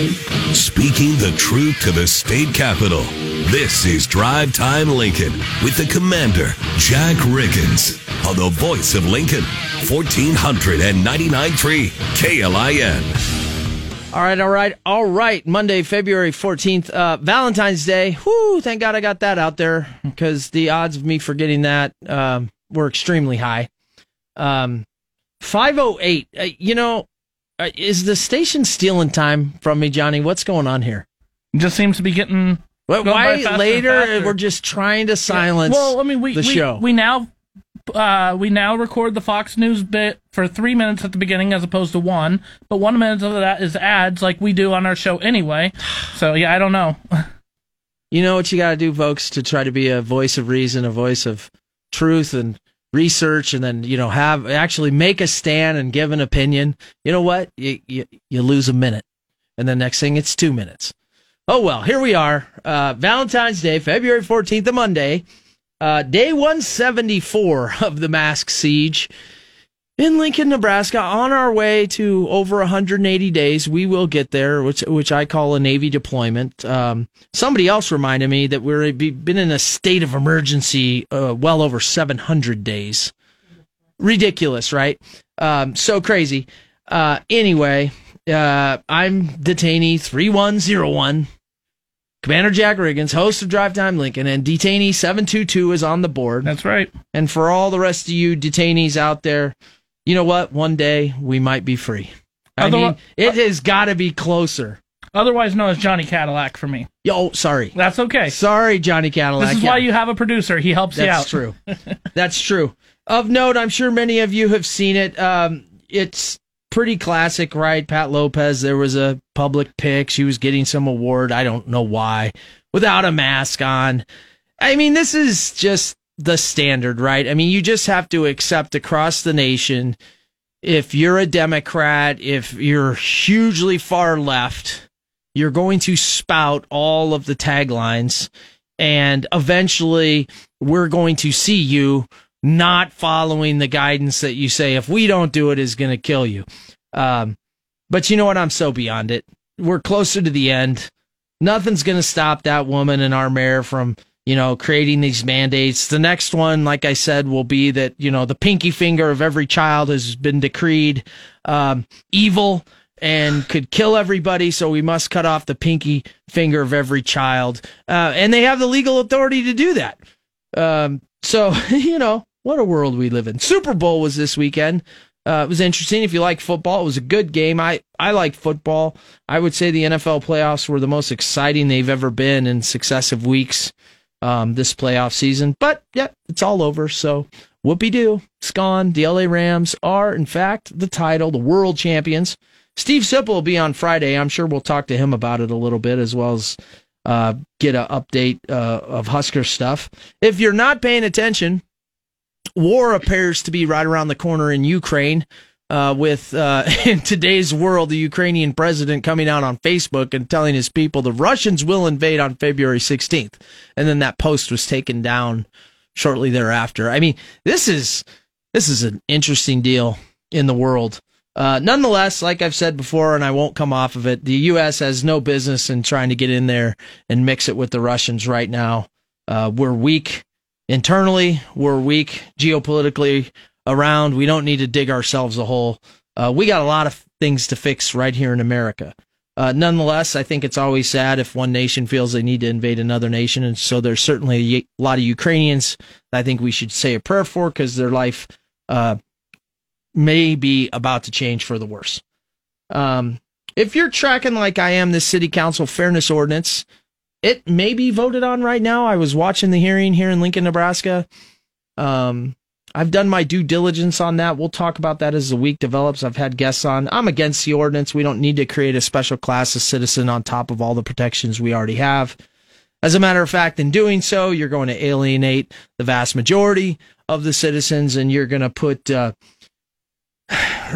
Speaking the truth to the state capitol. This is Drive Time Lincoln with the commander, Jack Riggins, on the voice of Lincoln, 1499.3 KLIN. All right, all right, all right. Monday, February 14th, uh, Valentine's Day. Whoo, thank God I got that out there because the odds of me forgetting that um, were extremely high. Um, 508. Uh, you know, is the station stealing time from me, Johnny? What's going on here? Just seems to be getting. Well, why later we're just trying to silence Well, I mean, we the we, show. we now uh, we now record the Fox News bit for three minutes at the beginning as opposed to one, but one minute of that is ads like we do on our show anyway. So yeah, I don't know. You know what you got to do, folks, to try to be a voice of reason, a voice of truth and research, and then you know have actually make a stand and give an opinion. You know what? You you, you lose a minute, and the next thing it's two minutes. Oh well, here we are, uh, Valentine's Day, February fourteenth, a Monday, uh, day one seventy four of the mask siege. In Lincoln, Nebraska, on our way to over 180 days, we will get there, which which I call a Navy deployment. Um, somebody else reminded me that we're been in a state of emergency uh, well over 700 days. Ridiculous, right? Um, so crazy. Uh, anyway, uh, I'm detainee 3101. Commander Jack Riggins, host of Drive Time Lincoln, and detainee 722 is on the board. That's right. And for all the rest of you detainees out there, you know what? One day we might be free. I Otherwi- mean, it has got to be closer. Otherwise known as Johnny Cadillac for me. Yo, sorry. That's okay. Sorry, Johnny Cadillac. This is Yeah, why you have a producer. He helps you out. That's true. That's true. Of note, I'm sure many of you have seen it. Um, it's pretty classic, right? Pat Lopez, there was a public pic. She was getting some award. I don't know why. Without a mask on. I mean, this is just the standard, right? I mean, you just have to accept across the nation if you're a Democrat, if you're hugely far left, you're going to spout all of the taglines and eventually we're going to see you not following the guidance that you say if we don't do it is going to kill you. Um, but you know what? I'm so beyond it. We're closer to the end. Nothing's going to stop that woman and our mayor from you know creating these mandates. The next one like i said will be that you know the pinky finger of every child has been decreed um, evil and could kill everybody. So we must cut off the pinky finger of every child. Uh, and they have the legal authority to do that. Um, so you know what a world we live in. Super bowl was this weekend. Uh, it was interesting. If you like football, it was a good game. I, I like football. I would say the NFL playoffs were the most exciting they've ever been in successive weeks um, this playoff season. But yeah, it's all over. So whoopee doo. It's gone. The LA Rams are, in fact, the title, the world champions. Steve Sipple will be on Friday. I'm sure we'll talk to him about it a little bit as well as uh, get an update uh, of Husker stuff. If you're not paying attention, war appears to be right around the corner in Ukraine. Uh, with uh, in today's world, the Ukrainian president coming out on Facebook and telling his people the Russians will invade on February 16th, and then that post was taken down shortly thereafter. I mean, this is this is an interesting deal in the world. Uh, nonetheless, like I've said before, and I won't come off of it, the U.S. has no business in trying to get in there and mix it with the Russians right now. Uh, we're weak internally, we're weak geopolitically around. We don't need to dig ourselves a hole. Uh, we got a lot of things to fix right here in America. Uh, nonetheless, I think it's always sad if one nation feels they need to invade another nation. And so there's certainly a lot of Ukrainians that I think we should say a prayer for because their life uh, may be about to change for the worse. Um, if you're tracking like I am this city council fairness ordinance, it may be voted on right now. I was watching the hearing here in Lincoln, Nebraska. Um, I've done my due diligence on that. We'll talk about that as the week develops. I've had guests on. I'm against the ordinance. We don't need to create a special class of citizen on top of all the protections we already have. As a matter of fact, in doing so, you're going to alienate the vast majority of the citizens and you're going to put, uh,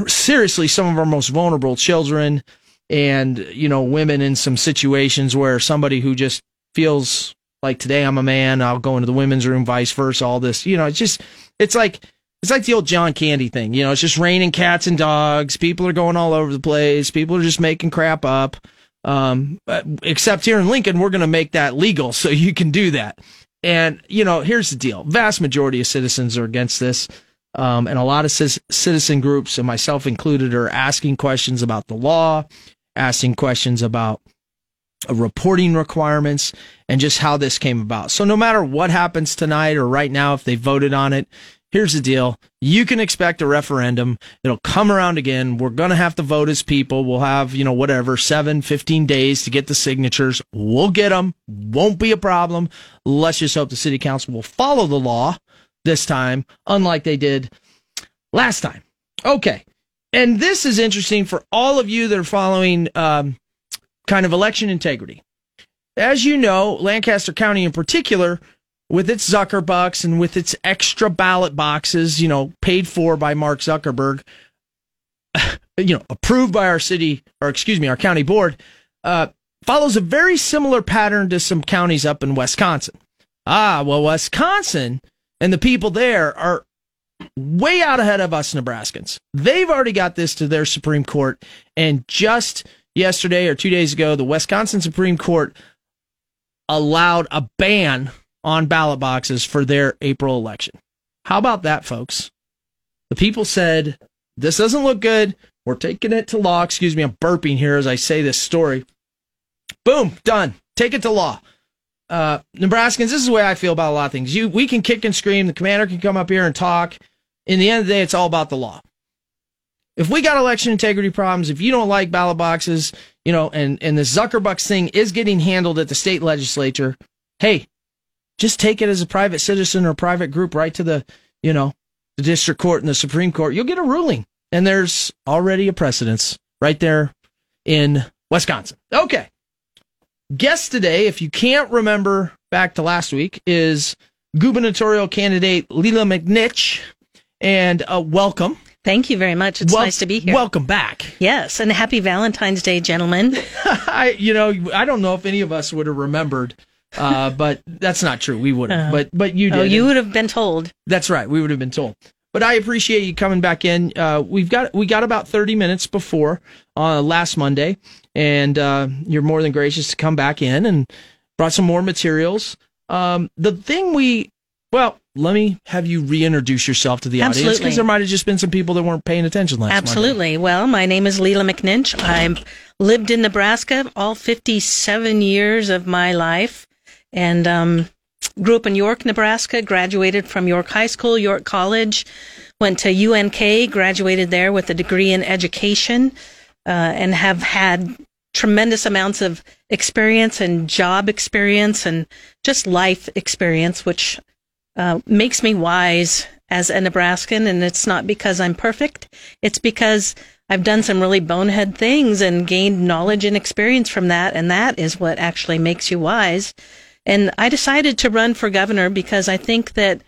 seriously, some of our most vulnerable children and, you know, women in some situations where somebody who just feels like today I'm a man, I'll go into the women's room, vice versa, all this, you know, it's just, it's like, it's like the old John Candy thing. You know, it's just raining cats and dogs. People are going all over the place. People are just making crap up. Um, except here in Lincoln, we're going to make that legal so you can do that. And, you know, here's the deal. Vast majority of citizens are against this. Um, and a lot of c- citizen groups, and myself included, are asking questions about the law, asking questions about reporting requirements, and just how this came about. So, no matter what happens tonight or right now, if they voted on it, here's the deal. You can expect a referendum. It'll come around again. We're going to have to vote as people. We'll have, you know, whatever, seven, 15 days to get the signatures. We'll get them. Won't be a problem. Let's just hope the city council will follow the law this time, unlike they did last time. Okay. And this is interesting for all of you that are following um, kind of election integrity. As you know, Lancaster County in particular, with its Zuckerbucks and with its extra ballot boxes, you know, paid for by Mark Zuckerberg, you know, approved by our city, or excuse me, our county board, uh, follows a very similar pattern to some counties up in Wisconsin. Ah, well, Wisconsin and the people there are way out ahead of us Nebraskans. They've already got this to their Supreme Court. And just yesterday or two days ago, the Wisconsin Supreme Court allowed a ban on ballot boxes for their April election. How about that, folks? The people said, this doesn't look good. We're taking it to law. Excuse me, I'm burping here as I say this story. Boom, done. Take it to law uh, Nebraskans, this is the way I feel about a lot of things. You, we can kick and scream. The commander can come up here and talk. In the end of the day, it's all about the law. If we got election integrity problems, if you don't like ballot boxes, you know, and, and the Zuckerbucks thing is getting handled at the state legislature, hey, just take it as a private citizen or a private group right to the, you know, the district court and the Supreme Court. You'll get a ruling. And there's already a precedence right there in Wisconsin. Okay. Guest today, if you can't remember back to last week, is gubernatorial candidate Lela McNinch. And uh, welcome. Thank you very much. It's well, nice to be here. Welcome back. Yes, and happy Valentine's Day, gentlemen. I, you know, I don't know if any of us would have remembered, uh, but that's not true. We would have, uh, but but you oh, did. Oh, you would have been told. That's right. We would have been told. But I appreciate you coming back in. Uh, we've got we got about thirty minutes before uh, last Monday, and uh, you're more than gracious to come back in and brought some more materials. Um, the thing we, well, let me have you reintroduce yourself to the Absolutely. audience because there might have just been some people that weren't paying attention last. Night. Absolutely. Monday. Well, my name is Lela McNinch. I've lived in Nebraska all 57 years of my life, and um, grew up in York, Nebraska. Graduated from York High School, York College. Went to UNK, graduated there with a degree in education uh, and have had tremendous amounts of experience and job experience and just life experience, which uh, makes me wise as a Nebraskan. And it's not because I'm perfect. It's because I've done some really bonehead things and gained knowledge and experience from that. And that is what actually makes you wise. And I decided to run for governor because I think that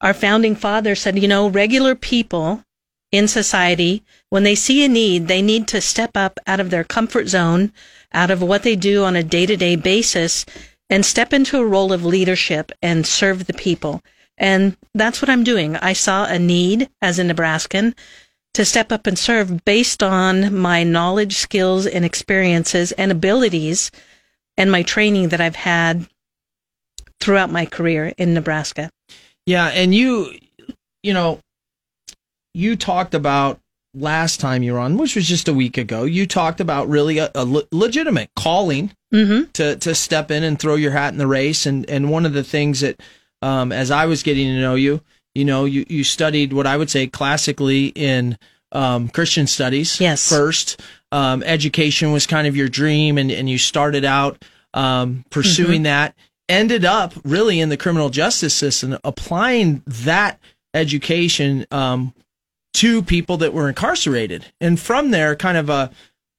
our founding father said, you know, regular people in society, when they see a need, they need to step up out of their comfort zone, out of what they do on a day to day basis, and step into a role of leadership and serve the people. And that's what I'm doing. I saw a need as a Nebraskan to step up and serve based on my knowledge, skills, and experiences and abilities and my training that I've had throughout my career in Nebraska. Yeah. And you, you know, you talked about last time you were on, which was just a week ago. You talked about really a, a le- legitimate calling mm-hmm. to to step in and throw your hat in the race. And and one of the things that, um, as I was getting to know you, you know, you you studied what I would say classically in um, Christian studies. Yes. First, um, education was kind of your dream, and and you started out um, pursuing mm-hmm. that. Ended up really in the criminal justice system, applying that education um, to people that were incarcerated. And from there, kind of a,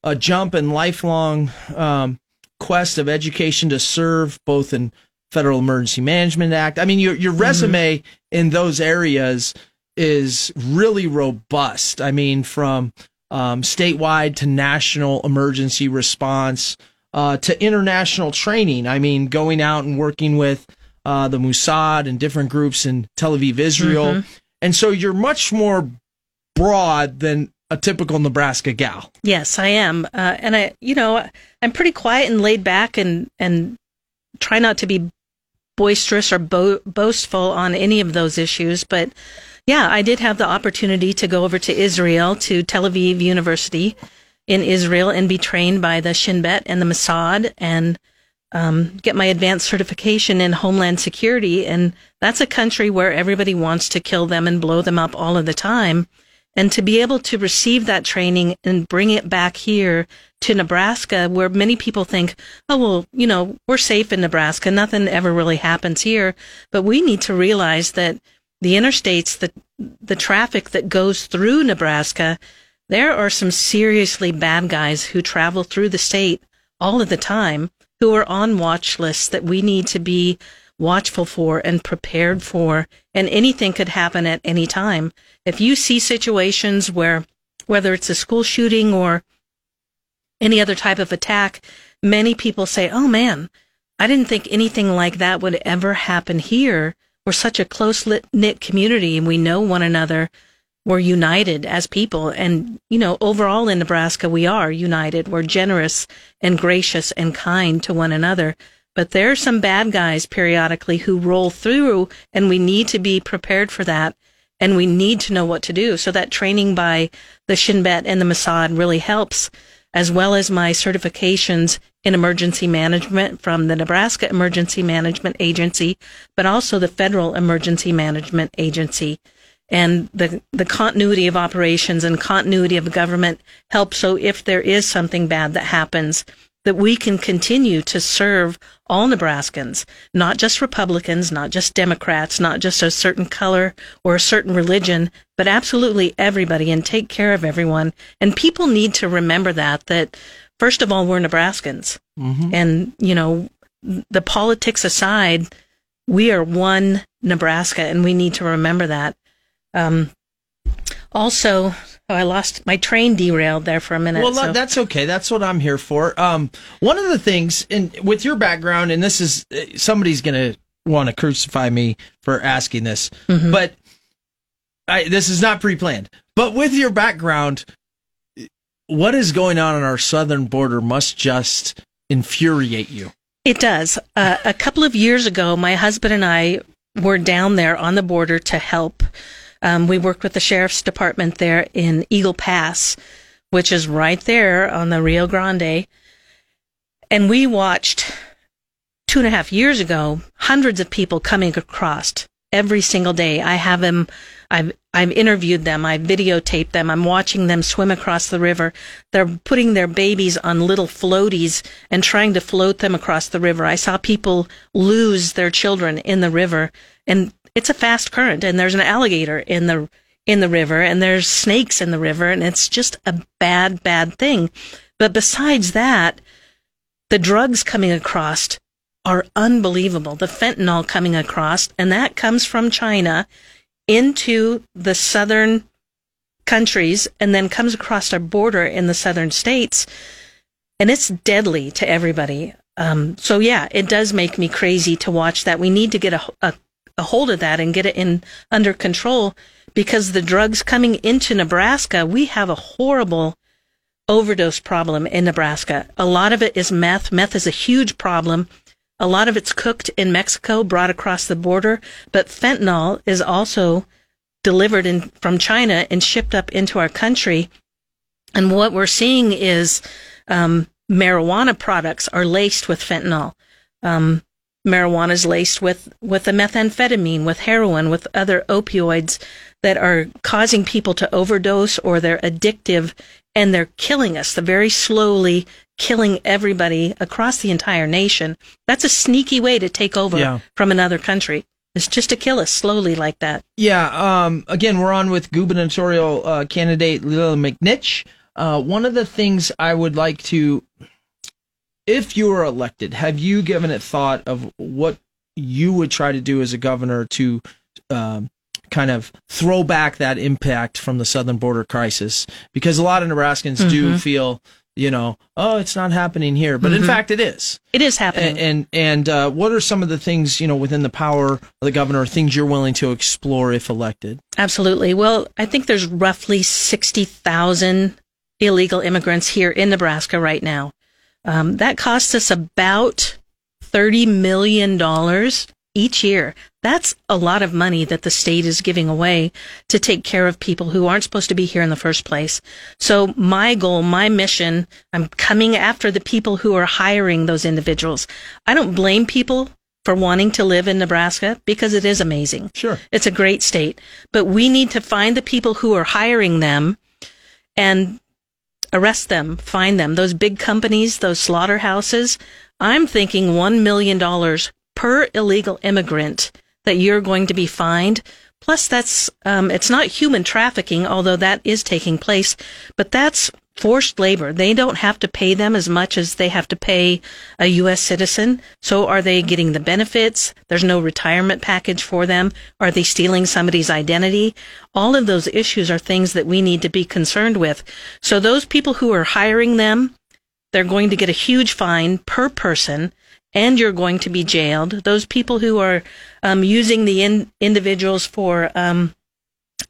a jump and lifelong um, quest of education to serve both in Federal Emergency Management Act. I mean, your, your mm-hmm. resume mm-hmm. in those areas is really robust. I mean, from um, statewide to national emergency response uh, to international training. I mean, going out and working with uh, the Mossad and different groups in Tel Aviv, Israel. Mm-hmm. And so you're much more broad than a typical Nebraska gal. Yes, I am. Uh, and I, you know, I'm pretty quiet and laid back and, and try not to be boisterous or bo- boastful on any of those issues. But yeah, I did have the opportunity to go over to Israel, to Tel Aviv University in Israel and be trained by the Shin Bet and the Mossad and um, get my advanced certification in Homeland Security. And that's a country where everybody wants to kill them and blow them up all of the time. And to be able to receive that training and bring it back here to Nebraska, where many people think, oh, well, you know, we're safe in Nebraska. Nothing ever really happens here. But we need to realize that the interstates, the, the traffic that goes through Nebraska, there are some seriously bad guys who travel through the state all of the time who are on watch lists that we need to be watchful for and prepared for. And anything could happen at any time. If you see situations where, whether it's a school shooting or any other type of attack, many people say, Oh man, I didn't think anything like that would ever happen here. We're such a close knit community and we know one another. We're united as people. And, you know, overall in Nebraska, we are united. We're generous and gracious and kind to one another. But there are some bad guys periodically who roll through and we need to be prepared for that. And we need to know what to do. So that training by the Shin Bet and the Mossad really helps, as well as my certifications in emergency management from the Nebraska Emergency Management Agency, but also the Federal Emergency Management Agency. And the, the continuity of operations and continuity of government help. So if there is something bad that happens, that we can continue to serve all Nebraskans, not just Republicans, not just Democrats, not just a certain color or a certain religion, but absolutely everybody and take care of everyone. And people need to remember that, that first of all, we're Nebraskans. Mm-hmm. And, you know, the politics aside, we are one Nebraska and we need to remember that. Um, also, Oh, I lost my train derailed there for a minute. Well, so. that's okay. That's what I'm here for. Um, one of the things, and with your background, and this is uh, somebody's going to want to crucify me for asking this, mm-hmm. but I, this is not pre-planned. But with your background, what is going on on our southern border must just infuriate you. It does. Uh, a couple of years ago, my husband and I were down there on the border to help um, we worked with the sheriff's department there in Eagle Pass, which is right there on the Rio Grande. And we watched two and a half years ago hundreds of people coming across every single day. I have them, I've, I've interviewed them, I've videotaped them, I'm watching them swim across the river. They're putting their babies on little floaties and trying to float them across the river. I saw people lose their children in the river and it's a fast current and there's an alligator in the in the river and there's snakes in the river and it's just a bad bad thing. But besides that the drugs coming across are unbelievable. The fentanyl coming across and that comes from China into the southern countries and then comes across our border in the southern states and it's deadly to everybody. Um, so yeah, it does make me crazy to watch that. We need to get a, a, a hold of that and get it in under control because the drugs coming into Nebraska, we have a horrible overdose problem in Nebraska. A lot of it is meth. Meth is a huge problem. A lot of it's cooked in Mexico, brought across the border, but fentanyl is also delivered in, from China and shipped up into our country. And what we're seeing is um, marijuana products are laced with fentanyl. Um, marijuana is laced with, with a methamphetamine, with heroin, with other opioids that are causing people to overdose or they're addictive and they're killing us. They're very slowly killing everybody across the entire nation. That's a sneaky way to take over yeah. from another country. It's just to kill us slowly like that. Yeah. Um, again, we're on with gubernatorial uh, candidate Lela McNinch. Uh, one of the things I would like to if you were elected, have you given it thought of what you would try to do as a governor to um, kind of throw back that impact from the southern border crisis? Because a lot of Nebraskans mm-hmm. do feel you know, oh, it's not happening here, but in fact, it is. It is happening. And and, and uh, what are some of the things you know within the power of the governor? Things you're willing to explore if elected? Absolutely. Well, I think there's roughly 60,000 illegal immigrants here in Nebraska right now. Um, that costs us about $30 million each year. That's a lot of money that the state is giving away to take care of people who aren't supposed to be here in the first place. So my goal, my mission, I'm coming after the people who are hiring those individuals. I don't blame people for wanting to live in Nebraska because it is amazing. Sure. It's a great state, but we need to find the people who are hiring them and arrest them, find them. Those big companies, those slaughterhouses, I'm thinking $1 million per illegal immigrant that you're going to be fined. Plus, that's, um, it's not human trafficking, although that is taking place, but that's forced labor. They don't have to pay them as much as they have to pay a U.S. citizen. So are they getting the benefits? There's no retirement package for them. Are they stealing somebody's identity? All of those issues are things that we need to be concerned with. So those people who are hiring them, they're going to get a huge fine per person and you're going to be jailed. Those people who are um, using the in- individuals for um,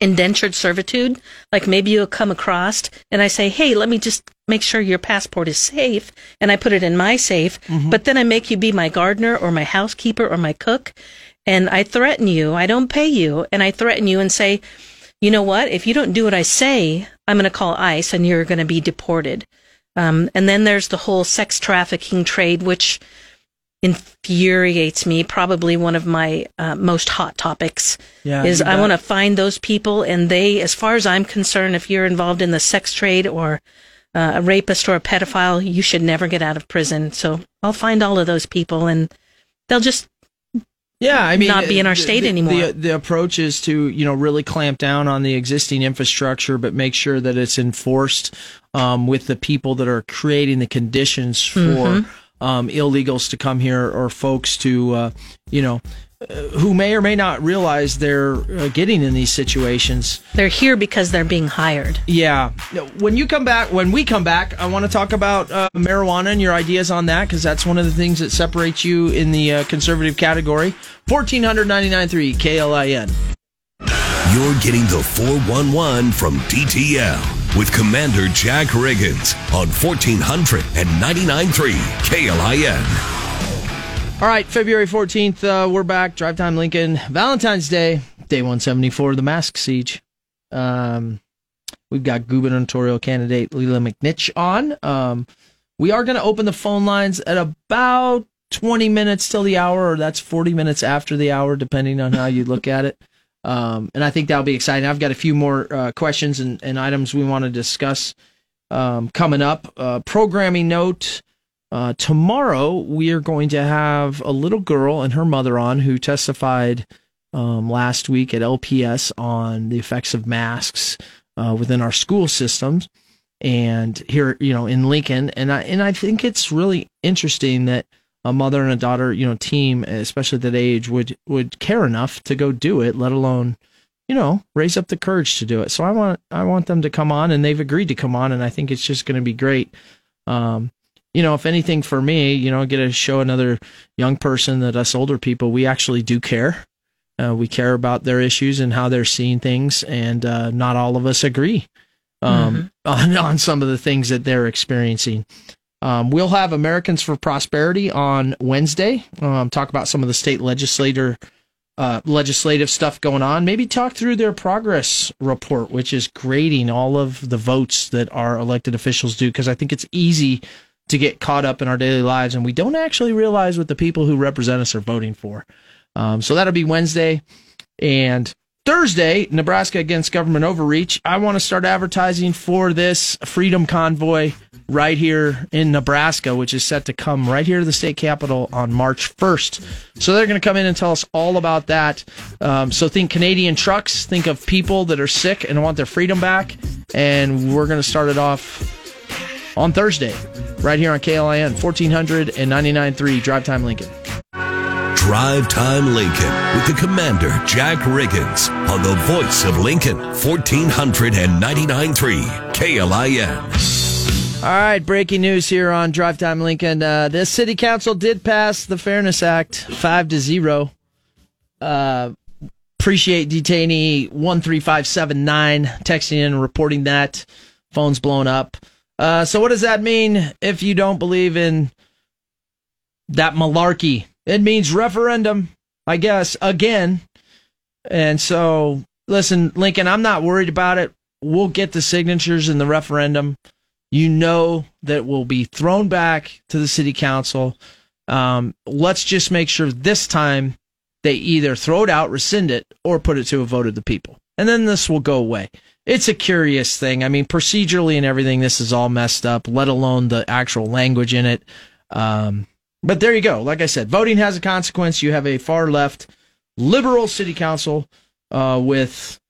indentured servitude, like maybe you'll come across and I say, hey, let me just make sure your passport is safe, and I put it in my safe, but then I make you be my gardener or my housekeeper or my cook, and I threaten you. I don't pay you, and I threaten you and say, you know what? If you don't do what I say, I'm going to call ICE and you're going to be deported. Um, and then there's the whole sex trafficking trade, which infuriates me. Probably one of my uh, most hot topics Yeah, is I want to find those people, and they, as far as I'm concerned, if you're involved in the sex trade or uh, a rapist or a pedophile, you should never get out of prison. So I'll find all of those people, and they'll just Yeah, I mean, not be in our state the, anymore. The, the approach is to you know really clamp down on the existing infrastructure, but make sure that it's enforced um, with the people that are creating the conditions for Mm-hmm. Um, illegals to come here or folks to uh, you know uh, who may or may not realize they're uh, getting in these situations. they're here because they're being hired. Yeah. When you come back, when we come back, I want to talk about uh, marijuana and your ideas on that because that's one of the things that separates you in the uh, conservative category. 1499.3 KLIN. You're getting the 411 from DTL with Commander Jack Riggins on 1499.3 KLIN. All right, February 14th, uh, we're back. Drive Time Lincoln. Valentine's Day, day 174 of the mask siege. Um, we've got gubernatorial candidate Lela McNinch on. Um, we are going to open the phone lines at about 20 minutes till the hour, or that's 40 minutes after the hour, depending on how you look at it. Um, and I think that'll be exciting. I've got a few more uh, questions and, and items we want to discuss um, coming up. Uh, programming note. Uh, tomorrow, we are going to have a little girl and her mother on who testified um, last week at LPS on the effects of masks uh, within our school systems and here, you know, in Lincoln. And I and I think it's really interesting that a mother and a daughter, you know, team, especially at that age, would would care enough to go do it, let alone, you know, raise up the courage to do it. So I want I want them to come on, and they've agreed to come on, and I think it's just going to be great. Um, you know, if anything for me, you know, get to show another young person that us older people, we actually do care. Uh, we care about their issues and how they're seeing things, and uh, not all of us agree um, on, on some of the things that they're experiencing. Um, we'll have Americans for Prosperity on Wednesday. Um, talk about some of the state legislator uh, legislative stuff going on. Maybe talk through their progress report, which is grading all of the votes that our elected officials do, because I think it's easy to get caught up in our daily lives and we don't actually realize what the people who represent us are voting for. Um, so that'll be Wednesday. And Thursday, Nebraska against government overreach. I want to start advertising for this Freedom Convoy right here in Nebraska, which is set to come right here to the state capitol on March 1st. So they're going to come in and tell us all about that. Um, so think Canadian trucks, think of people that are sick and want their freedom back. And we're going to start it off on Thursday, right here on KLIN, 1499.3 Drive Time Lincoln. Drive Time Lincoln with the Commander Jack Riggins on the voice of Lincoln 1499.3 KLIN. All right, breaking news here on Drive Time Lincoln. Uh, this city council did pass the Fairness Act five to zero. Uh, appreciate detainee one three five seven nine texting in and reporting that phone's blown up. Uh, so what does that mean if you don't believe in that malarkey? It means referendum, I guess, again. And so, listen, Lincoln, I'm not worried about it. We'll get the signatures in the referendum. You know that will be thrown back to the city council. Um, let's just make sure this time they either throw it out, rescind it, or put it to a vote of the people. And then this will go away. It's a curious thing. I mean, procedurally and everything, this is all messed up, let alone the actual language in it. Um, but there you go. Like I said, voting has a consequence. You have a far left liberal city council uh, with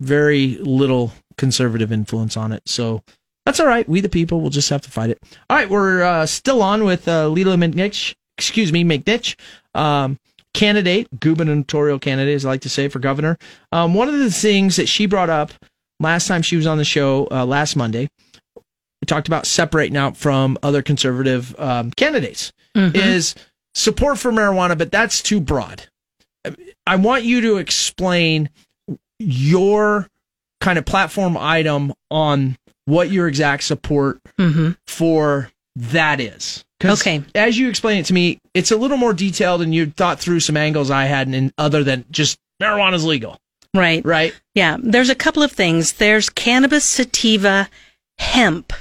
very little conservative influence on it. So that's all right. We the people will just have to fight it. All right, we're uh, still on with uh, Lela McNinch. Excuse me, McNinch. Um, candidate, gubernatorial candidate, as I like to say, for governor. Um, one of the things that she brought up last time she was on the show uh, last Monday, we talked about separating out from other conservative um, candidates mm-hmm. is support for marijuana, but that's too broad. I want you to explain your kind of platform item on what your exact support mm-hmm. for that is. Okay. As you explain it to me, it's a little more detailed and you thought through some angles I hadn't in other than just marijuana is legal. Right. Right. Yeah. There's a couple of things. There's cannabis sativa hemp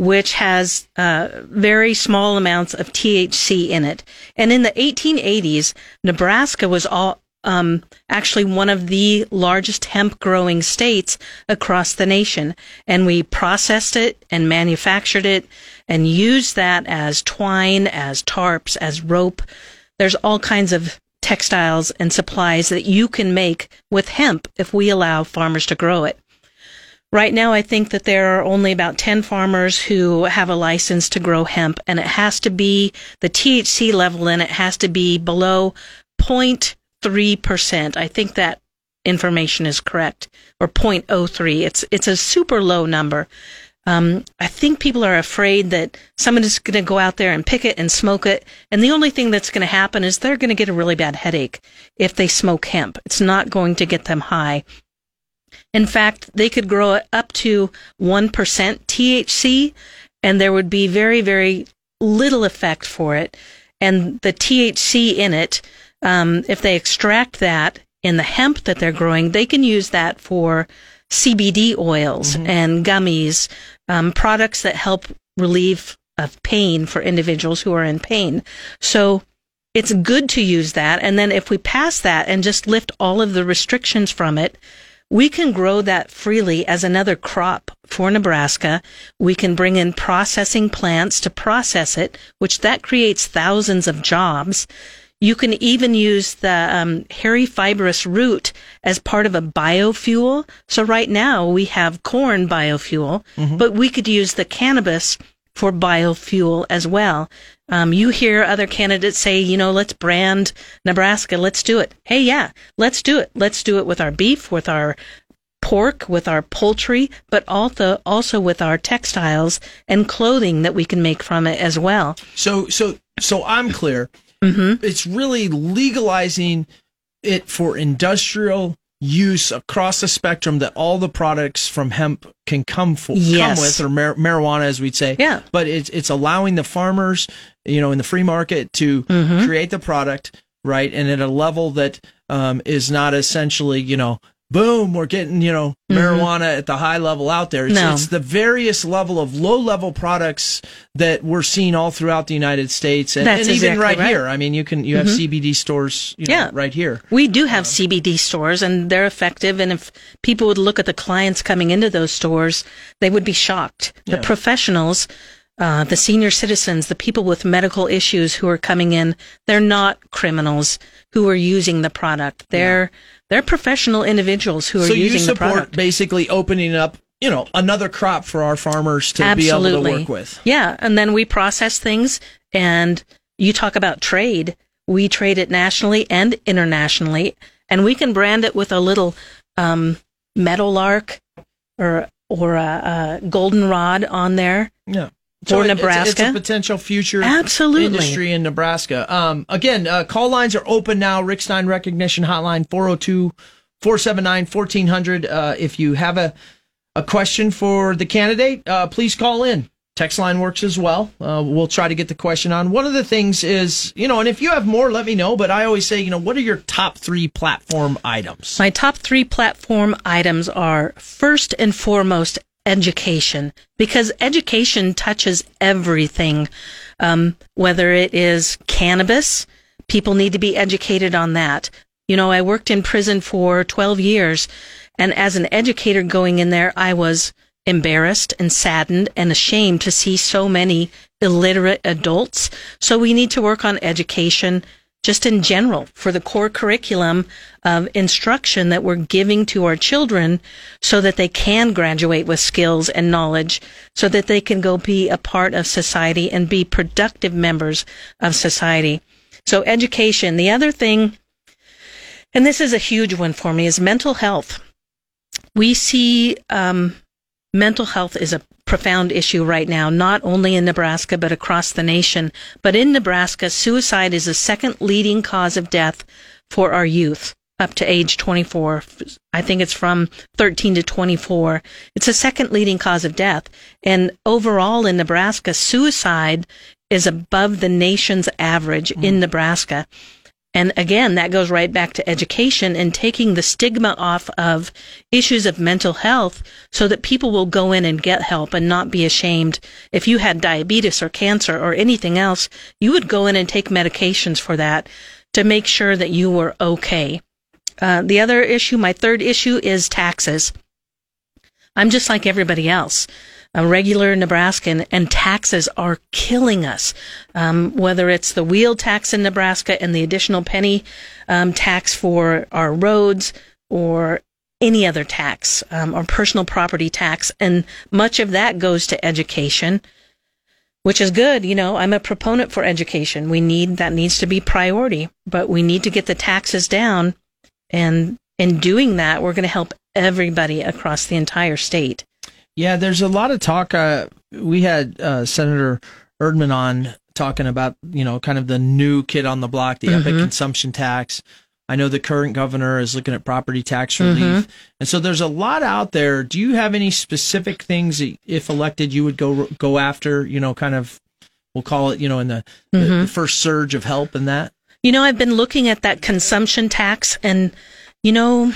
which has uh, very small amounts of THC in it. And in the 1880s, Nebraska was all, um, actually one of the largest hemp growing states across the nation. And we processed it and manufactured it and used that as twine, as tarps, as rope. There's all kinds of textiles and supplies that you can make with hemp if we allow farmers to grow it. Right now, I think that there are only about 10 farmers who have a license to grow hemp, and it has to be the THC level in it has to be below 0.3%. I think that information is correct, or 0.03. It's, it's a super low number. Um, I think people are afraid that someone is going to go out there and pick it and smoke it, and the only thing that's going to happen is they're going to get a really bad headache if they smoke hemp. It's not going to get them high. In fact, they could grow it up to 1% THC and there would be very, very little effect for it. And the THC in it, um, if they extract that in the hemp that they're growing, they can use that for CBD oils mm-hmm. and gummies, um, products that help relieve of pain for individuals who are in pain. So it's good to use that. And then if we pass that and just lift all of the restrictions from it, we can grow that freely as another crop for Nebraska. We can bring in processing plants to process it, which that creates thousands of jobs. You can even use the um, hairy fibrous root as part of a biofuel. So right now we have corn biofuel, mm-hmm. but we could use the cannabis for biofuel as well. Um, you hear other candidates say, you know, let's brand Nebraska. Let's do it. Hey, yeah, let's do it. Let's do it with our beef, with our pork, with our poultry, but also also with our textiles and clothing that we can make from it as well. So, so, so I'm clear. Mm-hmm. It's really legalizing it for industrial use across the spectrum that all the products from hemp can come for, yes. come with, or mar- marijuana, as we'd say. Yeah. But it's it's allowing the farmers, you know, in the free market to mm-hmm. create the product right, and at a level that um, is not essentially, you know, boom, we're getting, you know, mm-hmm. marijuana at the high level out there. It's, no. it's the various level of low level products that we're seeing all throughout the United States and, and exactly even right, right, here. I mean, you can, you have mm-hmm. CBD stores, you know, yeah. right here. We do have uh, CBD stores and they're effective. And if people would look at the clients coming into those stores, they would be shocked. The yeah. professionals, uh, the senior citizens, the people with medical issues who are coming in, they're not criminals who are using the product. They're, yeah they're professional individuals who are so using you support the product. basically opening up you know another crop for our farmers to Absolutely. be able to work with yeah and then we process things and you talk about trade we trade it nationally and internationally and we can brand it with a little um, meadowlark or or a, a goldenrod on there. Yeah. For it's- Nebraska? It's, a potential future Absolutely. industry in Nebraska. Um, again, uh, call lines are open now. Rick Stein Recognition Hotline 402 479 1400. Uh, If you have a, a question for the candidate, uh, please call in. Text line works as well. Uh, we'll try to get the question on. One of the things is, you know, and if you have more, let me know. But I always say, you know, what are your top three platform items? My top three platform items are first and foremost education, because education touches everything. Um, whether it is cannabis, people need to be educated on that. You know, I worked in prison for 12 years, and as an educator going in there, I was embarrassed and saddened and ashamed to see so many illiterate adults. So we need to work on education just in general for the core curriculum of instruction that we're giving to our children so that they can graduate with skills and knowledge so that they can go be a part of society and be productive members of society. So education. The other thing, and this is a huge one for me, is mental health. We see um, mental health is a profound issue right now, not only in Nebraska, but across the nation. But in Nebraska, suicide is the second leading cause of death for our youth up to age 24. I think it's from 13 to 24. It's the second leading cause of death. And overall in Nebraska, suicide is above the nation's average in mm. Nebraska. And again, that goes right back to education and taking the stigma off of issues of mental health so that people will go in and get help and not be ashamed. If you had diabetes or cancer or anything else, you would go in and take medications for that to make sure that you were okay. Uh, the other issue, my third issue is taxes. I'm just like everybody else, a regular Nebraskan, and taxes are killing us. Um, whether it's the wheel tax in Nebraska and the additional penny um, tax for our roads or any other tax um, or personal property tax, and much of that goes to education, which is good. You know, I'm a proponent for education. We need that needs to be priority, but we need to get the taxes down, and in doing that, we're going to help everybody across the entire state. Yeah, there's a lot of talk. Uh, we had uh, Senator Erdman on talking about, you know, kind of the new kid on the block, the epic consumption tax. I know the current governor is looking at property tax relief. And so there's a lot out there. Do you have any specific things that, if elected, you would go go after, you know, kind of, we'll call it, you know, in the, the, the first surge of help and that? You know, I've been looking at that consumption tax and, you know,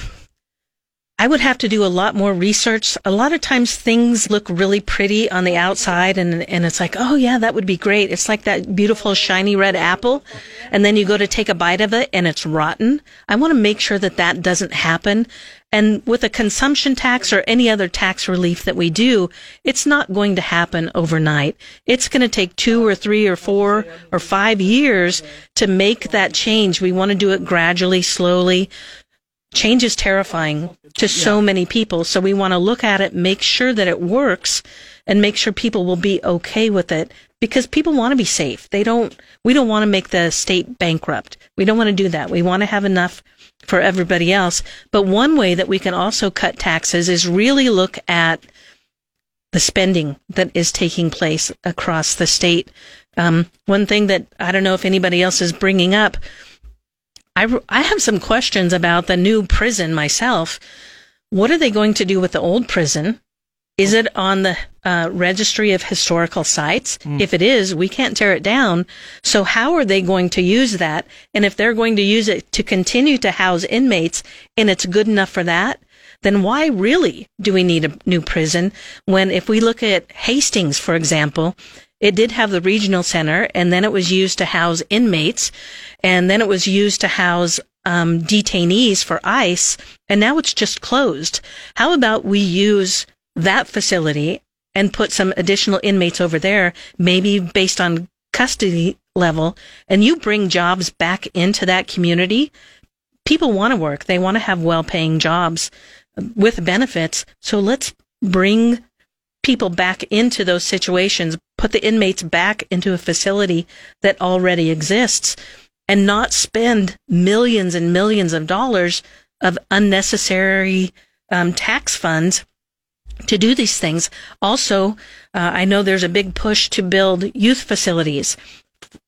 I would have to do a lot more research. A lot of times things look really pretty on the outside and, and it's like, oh yeah, that would be great. It's like that beautiful shiny red apple. And then you go to take a bite of it and it's rotten. I want to make sure that that doesn't happen. And with a consumption tax or any other tax relief that we do, it's not going to happen overnight. It's going to take two or three or four or five years to make that change. We want to do it gradually, slowly. Change is terrifying to so many people. So we want to look at it, make sure that it works and make sure people will be okay with it because people want to be safe. They don't, we don't want to make the state bankrupt. We don't want to do that. We want to have enough for everybody else. But one way that we can also cut taxes is really look at the spending that is taking place across the state. Um, one thing that I don't know if anybody else is bringing up, I, I have some questions about the new prison myself. What are they going to do with the old prison? Is it on the uh, registry of historical sites? If it is, we can't tear it down. So how are they going to use that? And if they're going to use it to continue to house inmates and it's good enough for that, then why really do we need a new prison when if we look at Hastings, for example, it did have the regional center and then it was used to house inmates and then it was used to house um, detainees for ICE and now it's just closed. How about we use that facility and put some additional inmates over there, maybe based on custody level, and you bring jobs back into that community? People want to work. They want to have well paying jobs with benefits. So let's bring people back into those situations, put the inmates back into a facility that already exists and not spend millions and millions of dollars of unnecessary um, tax funds to do these things. Also, uh, I know there's a big push to build youth facilities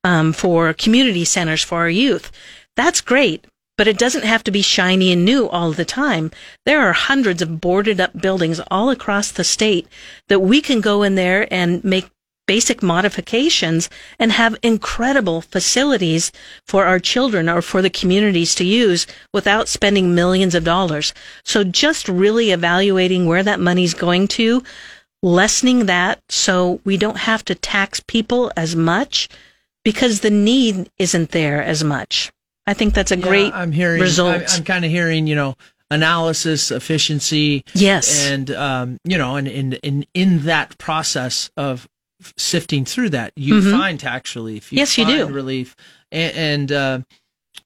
um, for community centers for our youth. That's great, but it doesn't have to be shiny and new all the time. There are hundreds of boarded up buildings all across the state that we can go in there and make basic modifications and have incredible facilities for our children or for the communities to use without spending millions of dollars. So just really evaluating where that money's going to, lessening that so we don't have to tax people as much because the need isn't there as much. I think that's a great I'm hearing, result. I'm, I'm kind of hearing, you know, analysis, efficiency. Yes. And, um, you know, and in, in, in that process of sifting through that, you find tax relief. You Mm-hmm. Yes, you do. Relief. And, and, uh,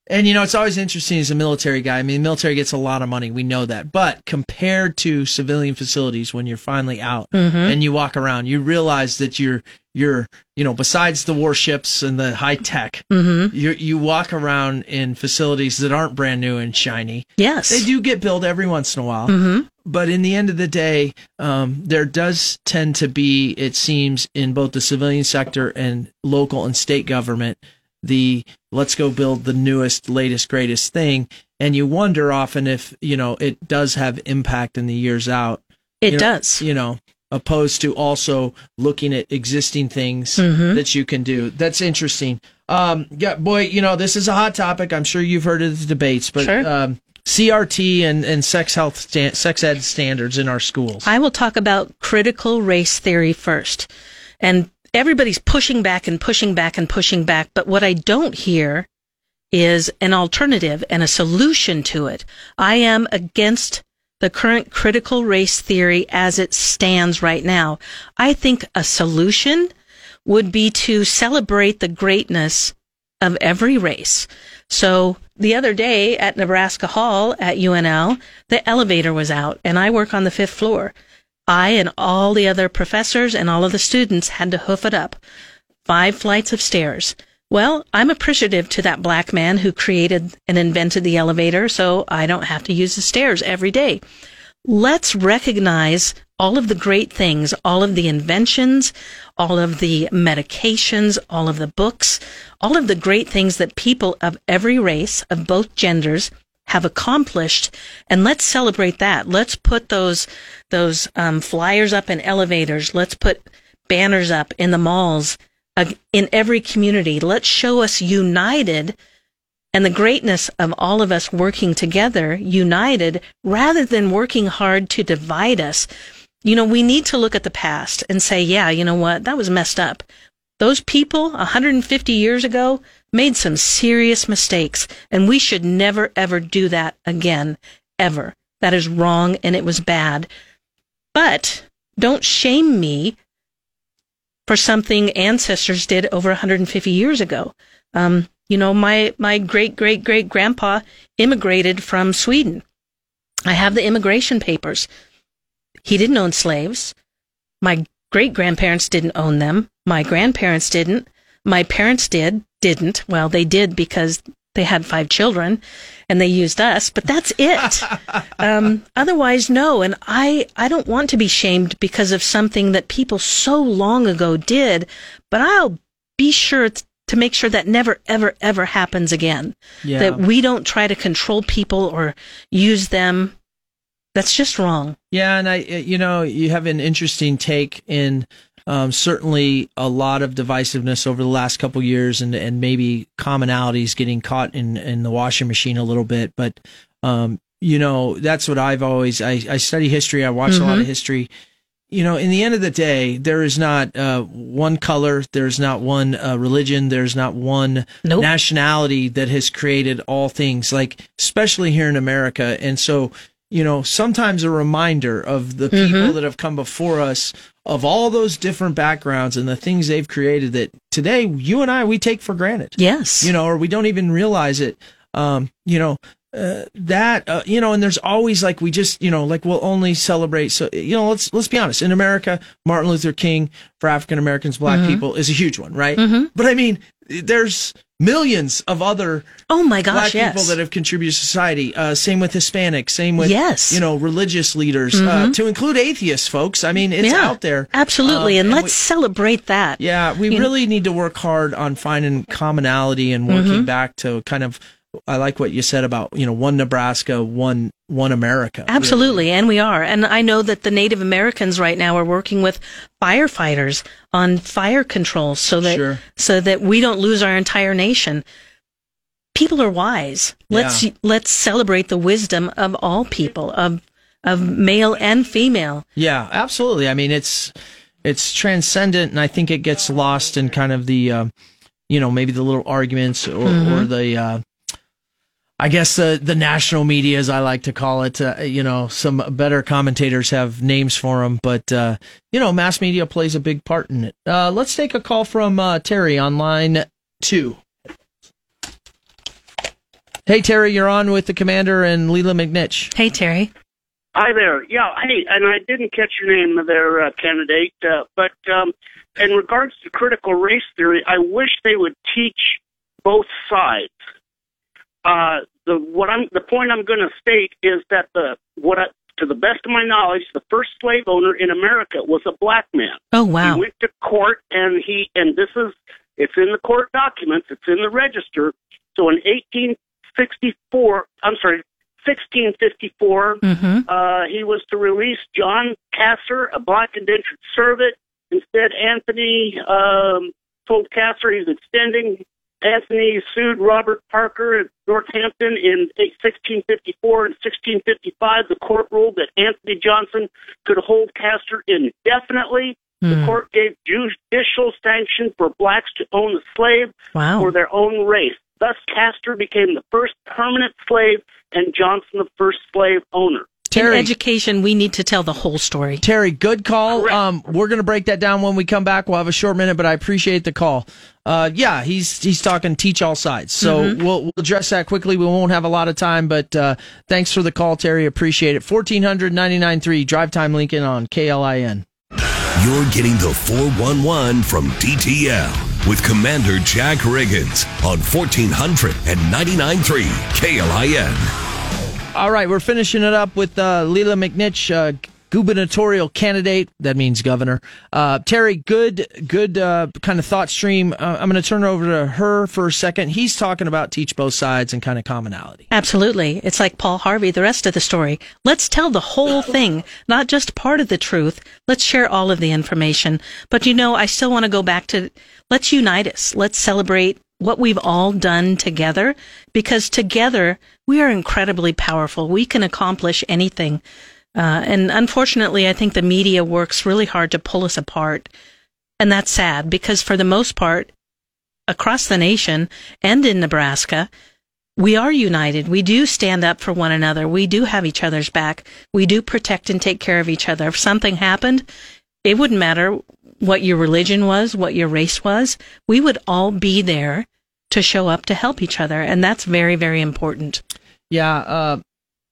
and you know, it's always interesting as a military guy. I mean, the military gets a lot of money. We know that. But compared to civilian facilities, when you're finally out Mm-hmm. and you walk around, you realize that you're, you're, you know, besides the warships and the high tech, Mm-hmm. you you walk around in facilities that aren't brand new and shiny. yes. They do get built every once in a while, Mm-hmm. but in the end of the day, um, there does tend to be, it seems, in both the civilian sector and local and state government, the let's go build the newest, latest, greatest thing. And you wonder often if you know it does have impact in the years out. It you know, does. You know, opposed to also looking at existing things Mm-hmm. that you can do. That's interesting. Um, yeah, boy, you know, this is a hot topic. I'm sure you've heard of the debates, but Sure. um, CRT and, and sex health, sta- sex ed standards in our schools. I will talk about critical race theory first. And everybody's pushing back and pushing back and pushing back. But what I don't hear is an alternative and a solution to it. I am against the current critical race theory as it stands right now. I think a solution would be to celebrate the greatness of every race. So the other day at Nebraska Hall at UNL, the elevator was out and I work on the fifth floor. I and all the other professors and all of the students had to hoof it up. Five flights of stairs. Well, I'm appreciative to that black man who created and invented the elevator, so I don't have to use the stairs every day. Let's recognize all of the great things, all of the inventions, all of the medications, all of the books, all of the great things that people of every race, of both genders, have accomplished and let's celebrate that. Let's put those those um, flyers up in elevators. Let's put banners up in the malls in every community let's show us united and the greatness of all of us working together united rather than working hard to divide us you know we need to look at the past and say yeah you know what that was messed up those people 150 years ago made some serious mistakes, and we should never ever do that again, ever. That is wrong and it was bad. But don't shame me for something ancestors did over 150 years ago. Um, you know, my, my great great great grandpa immigrated from Sweden. I have the immigration papers. He didn't own slaves. My great grandparents didn't own them. My grandparents didn't. My parents did, didn't. Well, they did because they had five children and they used us, but that's it. um, otherwise, no. And I, I don't want to be shamed because of something that people so long ago did, but I'll be sure to make sure that never, ever, ever happens again. Yeah. That we don't try to control people or use them. That's just wrong. Yeah, and I, you know, you have an interesting take in um, certainly a lot of divisiveness over the last couple years, and and maybe commonalities getting caught in in the washing machine a little bit. But um, you know, that's what I've always. I, I study history. I watch a lot of history. You know, in the end of the day, there is not uh, one color. There's not one uh, religion. There's not one Nope. nationality that has created all things. Like especially here in America, and so you know, sometimes a reminder of the people that have come before us, of all those different backgrounds and the things they've created that today you and I we take for granted. Yes. You know, or we don't even realize it. Um, you know, uh, that uh, you know, and there's always like we just you know like we'll only celebrate. So you know, let's let's be honest. In America, Martin Luther King for African Americans, Black people is a huge one, right? But I mean, there's millions of other Oh my gosh, people that have contributed to society. Uh, same with Hispanics. Same with Yes. Mm-hmm. you know religious leaders. Uh, to include atheists, folks. I mean, it's yeah, out there. Absolutely. Um, and, and let's celebrate that. Yeah, we really need to work hard on finding commonality and working Mm-hmm. back to kind of. I like what you said about you know one Nebraska, one one America. Absolutely, and we are. And I know that the Native Americans right now are working with firefighters on fire control so that Sure. so that we don't lose our entire nation. People are wise. Let's Yeah. let's celebrate the wisdom of all people, of of male and female. Yeah, absolutely. I mean, it's it's transcendent, and I think it gets lost in kind of the, uh, you know, maybe the little arguments or, or the, uh, I guess the the national media, as I like to call it. Uh, you know, some better commentators have names for them, but uh, you know, mass media plays a big part in it. Uh, let's take a call from uh, Terry on line two. Hey Terry, you're on with the commander and Lela McNinch. Hey Terry. Hi there. Yeah, hey, and I didn't catch your name there, uh, candidate, uh, but um, in regards to critical race theory, I wish they would teach both sides. Uh, the what I'm the point I'm going to state is that the what I, to the best of my knowledge, the first slave owner in America was a black man. Oh wow. He went to court and he and this is it's in the court documents, it's in the register. So in 1864, I'm sorry, 1654, Mhm. uh, he was to release John Casor, a black indentured servant. Instead, Anthony um, told Casor he's extending. Anthony sued Robert Parker at Northampton in 1654 and 1655. The court ruled that Anthony Johnson could hold Casor indefinitely. The Hmm. court gave judicial sanction for blacks to own the slave Wow. for their own race. Thus, Casor became the first permanent slave and Johnson the first slave owner. In Terry, education, we need to tell the whole story. Terry, good call. Um, we're going to break that down when we come back. We'll have a short minute, but I appreciate the call. Uh, yeah, he's he's talking teach all sides. So Mm-hmm. we'll we'll address that quickly. We won't have a lot of time, but uh, thanks for the call, Terry. Appreciate it. Fourteen hundred ninety nine three Drive Time Lincoln on KLIN. You're getting the 411 from DTL with Commander Jack Riggins on 1499.3 KLIN. All right, we're finishing it up with uh, Lela McNinch, uh, gubernatorial candidate. That means governor. Uh, Terry, good, good uh, kind of thought stream. Uh, I'm going to turn it over to her for a second. He's talking about teach both sides and kind of commonality. Absolutely. It's like Paul Harvey, the rest of the story. Let's tell the whole thing, not just part of the truth. Let's share all of the information. But you know, I still want to go back to let's unite us. Let's celebrate what we've all done together because together we are incredibly powerful. We can accomplish anything. Uh, and unfortunately, I think the media works really hard to pull us apart. And that's sad because for the most part, across the nation and in Nebraska, we are united. We do stand up for one another. We do have each other's back. We do protect and take care of each other. If something happened, it wouldn't matter what your religion was, what your race was. We would all be there to show up to help each other. And that's very, very important. Yeah, uh,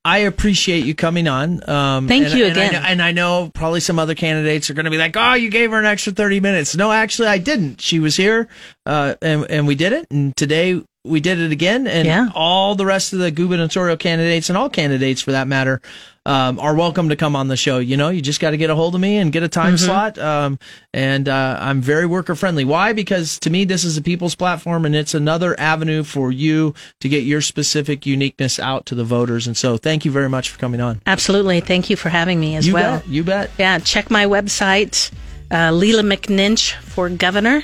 I appreciate you coming on. Um, Thank and- you and I again. know- and I know probably some other candidates are going to be like, "Oh, you gave her an extra thirty minutes." No, actually, I didn't. She was here, uh, and and we did it. And today we did it again. And Yeah. all the rest of the gubernatorial candidates and all candidates for that matter um, are welcome to come on the show. You know, you just got to get a hold of me and get a time slot. Um, and uh, I'm very worker friendly. Why? Because to me, this is a people's platform, and it's another avenue for you to get your specific uniqueness out to the voters. And so, thank you very much for coming on. Absolutely. Thank you for having me as you well. bet. You bet. Yeah, check my website, uh, Lela McNinch for governor.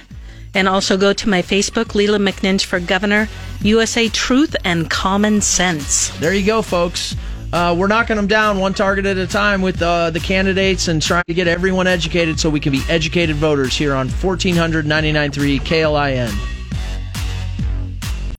And also go to my Facebook, Lela McNinch for governor, USA Truth and Common Sense. There you go, folks. Uh, we're knocking them down one target at a time with uh, the candidates and trying to get everyone educated so we can be educated voters here on 1499.3 KLIN.